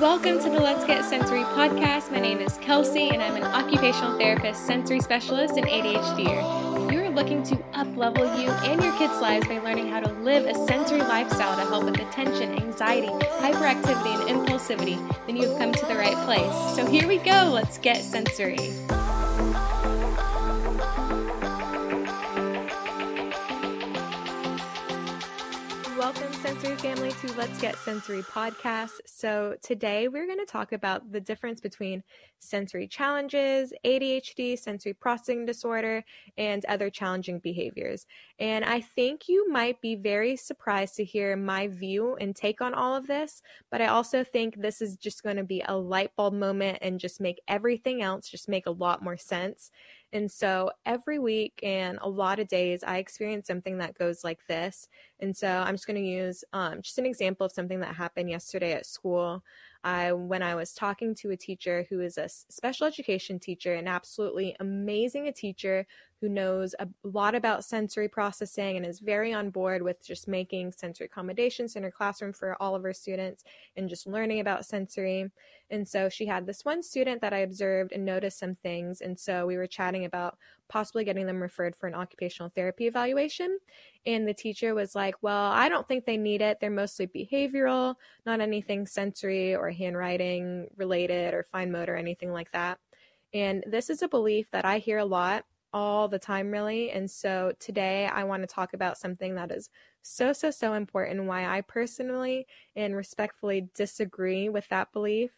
Welcome to the Let's Get Sensory podcast. My name is Kelsey, and I'm an occupational therapist, sensory specialist, and ADHDer. If you are looking to uplevel you and your kids' lives by learning how to live a sensory lifestyle to help with attention, anxiety, hyperactivity, and impulsivity, then you have come to the right place. So here we go. Let's get sensory Let's Get Sensory podcast. So, today we're going to talk about the difference between sensory challenges, ADHD, sensory processing disorder, and other challenging behaviors. And I think you might be very surprised to hear my view and take on all of this, but I also think this is just going to be a light bulb moment and just make everything else just make a lot more sense. And so every week and a lot of days, I experience something that goes like this. And so I'm just going to use um, just an example of something that happened yesterday at school. I, when I was talking to a teacher who is a special education teacher, an absolutely amazing a teacher who knows a lot about sensory processing and is very on board with just making sensory accommodations in her classroom for all of her students and just learning about sensory. And so she had this one student that I observed and noticed some things. And so we were chatting about possibly getting them referred for an occupational therapy evaluation. And the teacher was like, Well, I don't think they need it. They're mostly behavioral, not anything sensory or handwriting related or fine motor, anything like that. And this is a belief that I hear a lot all the time, really. And so today I want to talk about something that is so, so, so important, why I personally and respectfully disagree with that belief.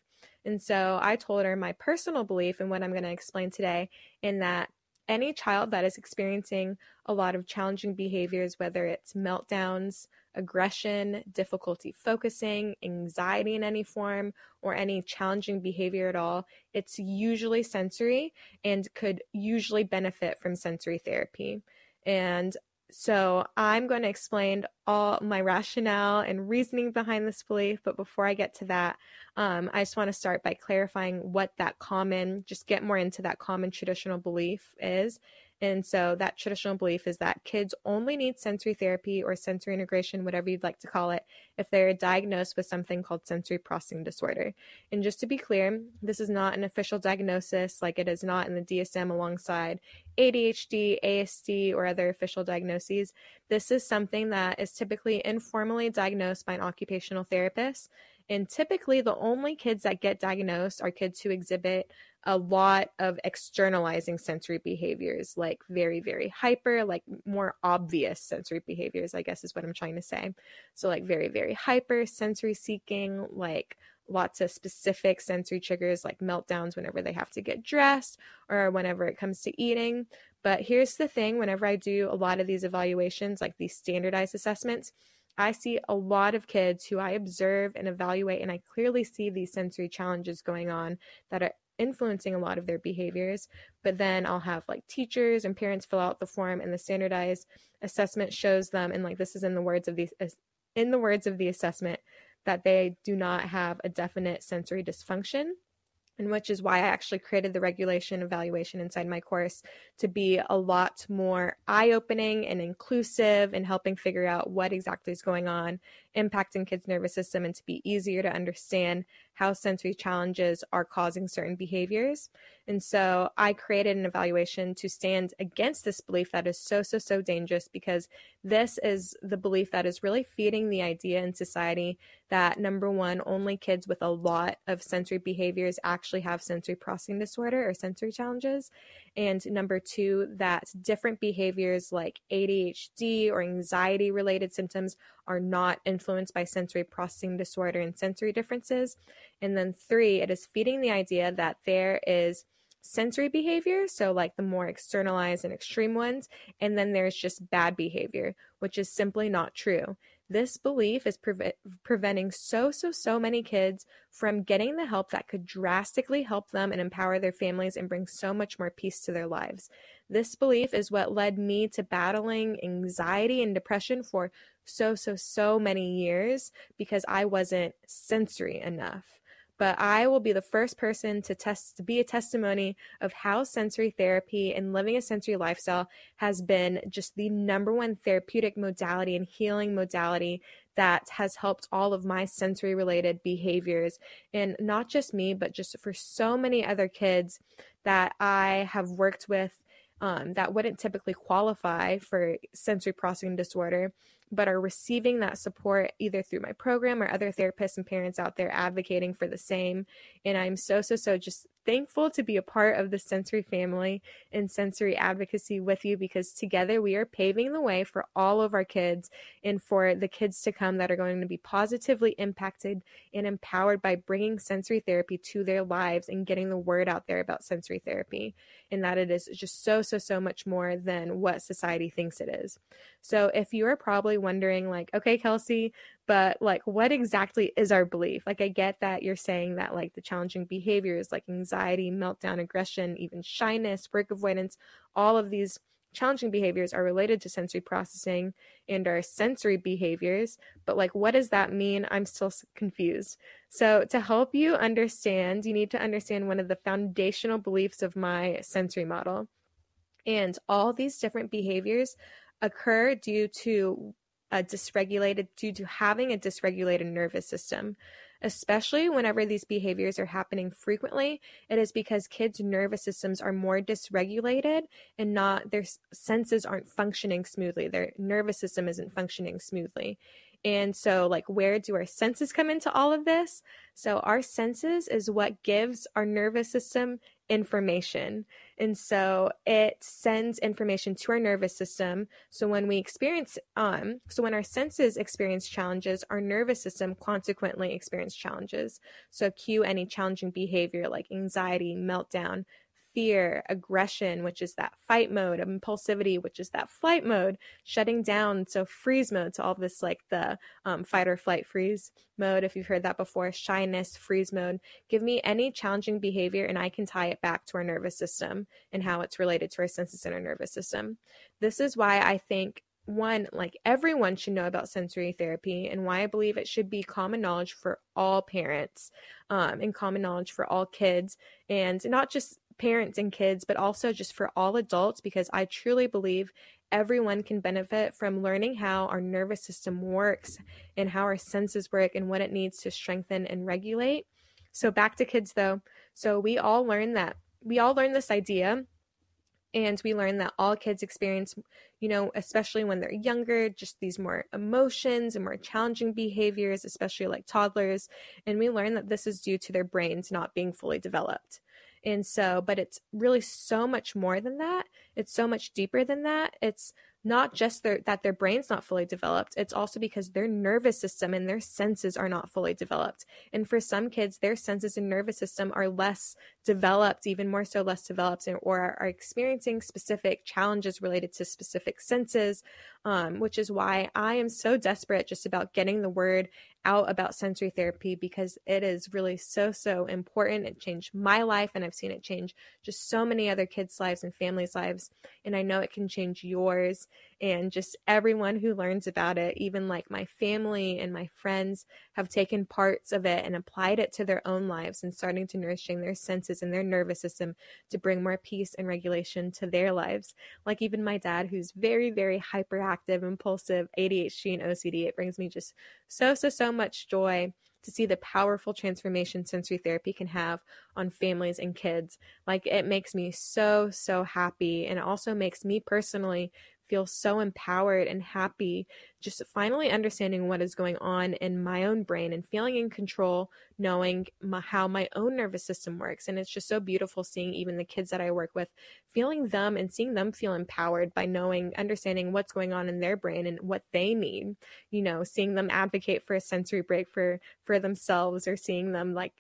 And so I told her my personal belief and what I'm going to explain today in that any child that is experiencing a lot of challenging behaviors, whether it's meltdowns, aggression, difficulty focusing, anxiety in any form, or any challenging behavior at all, it's usually sensory and could usually benefit from sensory therapy. And so I'm going to explain all my rationale and reasoning behind this belief. But before I get to that, um, I just want to start by clarifying what that common, just get more into that common traditional belief is. And so that traditional belief is that kids only need sensory therapy or sensory integration, whatever you'd like to call it, if they're diagnosed with something called sensory processing disorder. And just to be clear, this is not an official diagnosis like it is not in the DSM alongside ADHD, ASD, or other official diagnoses. This is something that is typically informally diagnosed by an occupational therapist. And typically, the only kids that get diagnosed are kids who exhibit a lot of externalizing sensory behaviors, like very, very hyper, like more obvious sensory behaviors, I guess is what I'm trying to say. So, like very, very hyper, sensory seeking, like lots of specific sensory triggers like meltdowns whenever they have to get dressed or whenever it comes to eating. But here's the thing whenever I do a lot of these evaluations, like these standardized assessments, I see a lot of kids who I observe and evaluate, and I clearly see these sensory challenges going on that are influencing a lot of their behaviors. But then I'll have like teachers and parents fill out the form, and the standardized assessment shows them, and like this is in the words of the in the words of the assessment, that they do not have a definite sensory dysfunction and which is why I actually created the regulation evaluation inside my course to be a lot more eye opening and inclusive and helping figure out what exactly is going on, impacting kids' nervous system, and to be easier to understand how sensory challenges are causing certain behaviors. And so I created an evaluation to stand against this belief that is so, so, so dangerous because this is the belief that is really feeding the idea in society that number one, only kids with a lot of sensory behaviors actually have sensory processing disorder or sensory challenges. And number two, that different behaviors like ADHD or anxiety related symptoms are not influenced by sensory processing disorder and sensory differences. And then three, it is feeding the idea that there is sensory behavior, so like the more externalized and extreme ones, and then there's just bad behavior, which is simply not true. This belief is pre- preventing so, so, so many kids from getting the help that could drastically help them and empower their families and bring so much more peace to their lives. This belief is what led me to battling anxiety and depression for so, so, so many years because I wasn't sensory enough. But I will be the first person to test to be a testimony of how sensory therapy and living a sensory lifestyle has been just the number one therapeutic modality and healing modality that has helped all of my sensory related behaviors. And not just me but just for so many other kids that I have worked with um, that wouldn't typically qualify for sensory processing disorder but are receiving that support either through my program or other therapists and parents out there advocating for the same. And I'm so, so, so just thankful to be a part of the sensory family and sensory advocacy with you because together we are paving the way for all of our kids and for the kids to come that are going to be positively impacted and empowered by bringing sensory therapy to their lives and getting the word out there about sensory therapy and that it is just so, so, so much more than what society thinks it is. So if you are probably wondering, like, okay, Kelsey, but like, what exactly is our belief? Like, I get that you're saying that like the challenging behaviors like anxiety, meltdown, aggression, even shyness, work avoidance, all of these challenging behaviors are related to sensory processing and our sensory behaviors. But, like, what does that mean? I'm still confused. So, to help you understand, you need to understand one of the foundational beliefs of my sensory model. And all these different behaviors occur due to a dysregulated, due to having a dysregulated nervous system especially whenever these behaviors are happening frequently. It is because kids' nervous systems are more dysregulated and not their senses aren't functioning smoothly. Their nervous system isn't functioning smoothly. And so, like, where do our senses come into all of this? So, our senses is what gives our nervous system information. And so it sends information to our nervous system. So when we experience, um, so when our senses experience challenges, our nervous system consequently experience challenges. So cue any challenging behavior like anxiety, meltdown, fear, aggression, which is that fight mode, impulsivity, which is that flight mode, shutting down. So freeze mode, so all this like the um, fight or flight freeze mode, if you've heard that before, shyness, freeze mode. Give me any challenging behavior and I can tie it back to our nervous system and how it's related to our senses and our nervous system. This is why I think one, like everyone should know about sensory therapy and why I believe it should be common knowledge for all parents um, and common knowledge for all kids and not just parents and kids, but also just for all adults, because I truly believe everyone can benefit from learning how our nervous system works and how our senses work and what it needs to strengthen and regulate. So, back to kids though. So, we all learn that we all learn this idea and we learn that all kids experience you know especially when they're younger just these more emotions and more challenging behaviors especially like toddlers and we learn that this is due to their brains not being fully developed and so, but it's really so much more than that. It's so much deeper than that. It's not just their, that their brain's not fully developed, it's also because their nervous system and their senses are not fully developed. And for some kids, their senses and nervous system are less developed, even more so less developed, or are experiencing specific challenges related to specific senses, um, which is why I am so desperate just about getting the word out about sensory therapy because it is really so, so important. It changed my life, and I've seen it change just so many other kids' lives and families' lives. And I know it can change yours and just everyone who learns about it, even like my family and my friends, have taken parts of it and applied it to their own lives and starting to nourishing their senses and their nervous system to bring more peace and regulation to their lives. Like even my dad, who's very, very hyperactive, impulsive, ADHD, and OCD, it brings me just so, so, so much joy to see the powerful transformation sensory therapy can have on families and kids. Like it makes me so, so happy. And it also makes me personally feel so empowered and happy just finally understanding what is going on in my own brain and feeling in control, knowing my, how my own nervous system works. And it's just so beautiful seeing even the kids that I work with, feeling them and seeing them feel empowered by knowing, understanding what's going on in their brain and what they need. You know, seeing them advocate for a sensory break for for themselves, or seeing them like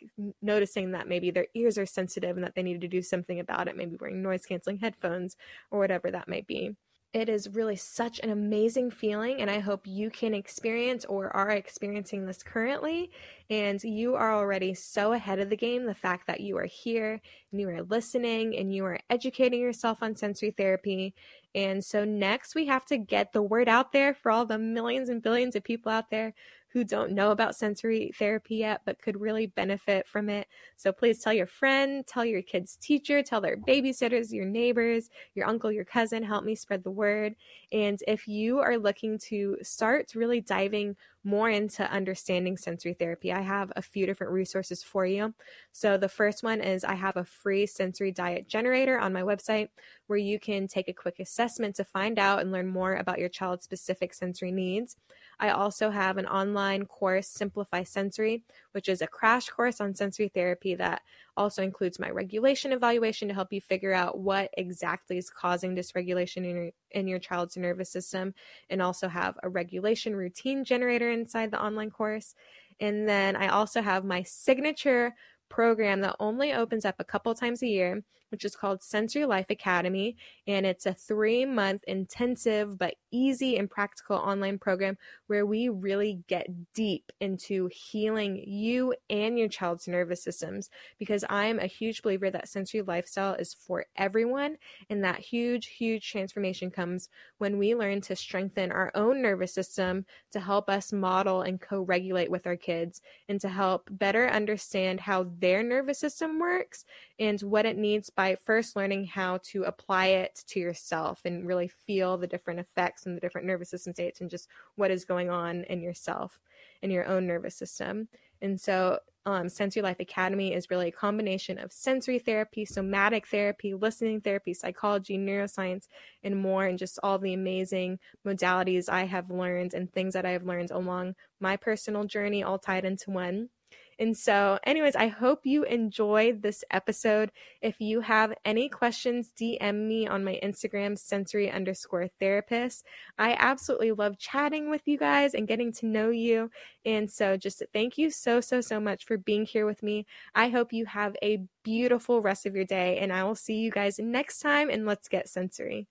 noticing that maybe their ears are sensitive and that they need to do something about it, maybe wearing noise canceling headphones or whatever that might be it is really such an amazing feeling and i hope you can experience or are experiencing this currently and you are already so ahead of the game the fact that you are here and you are listening and you are educating yourself on sensory therapy. And so next we have to get the word out there for all the millions and billions of people out there who don't know about sensory therapy yet, but could really benefit from it. So please tell your friend, tell your kid's teacher, tell their babysitters, your neighbors, your uncle, your cousin. Help me spread the word. And if you are looking to start really diving more into understanding sensory therapy, I have a few different resources for you. So, the first one is I have a free sensory diet generator on my website where you can take a quick assessment to find out and learn more about your child's specific sensory needs. I also have an online course, Simplify Sensory, which is a crash course on sensory therapy that also includes my regulation evaluation to help you figure out what exactly is causing dysregulation in your, in your child's nervous system, and also have a regulation routine generator inside the online course. And then I also have my signature program that only opens up a couple times a year, which is called Sensory Life Academy. And it's a three month intensive but easy and practical online program where we really get deep into healing you and your child's nervous systems. Because I'm a huge believer that sensory lifestyle is for everyone. And that huge, huge transformation comes when we learn to strengthen our own nervous system to help us model and co regulate with our kids and to help better understand how their nervous system works and what it needs by first learning how to apply it to yourself and really feel the different effects and the different nervous system states and just what is going on in yourself in your own nervous system. And so, um, Sensory Life Academy is really a combination of sensory therapy, somatic therapy, listening therapy, psychology, neuroscience, and more, and just all the amazing modalities I have learned and things that I have learned along my personal journey, all tied into one. And so, anyways, I hope you enjoyed this episode. If you have any questions, DM me on my Instagram, sensory underscore therapist. I absolutely love chatting with you guys and getting to know you. And so, just thank you so, so, so much for being here with me. I hope you have a beautiful rest of your day, and I will see you guys next time. And let's get sensory.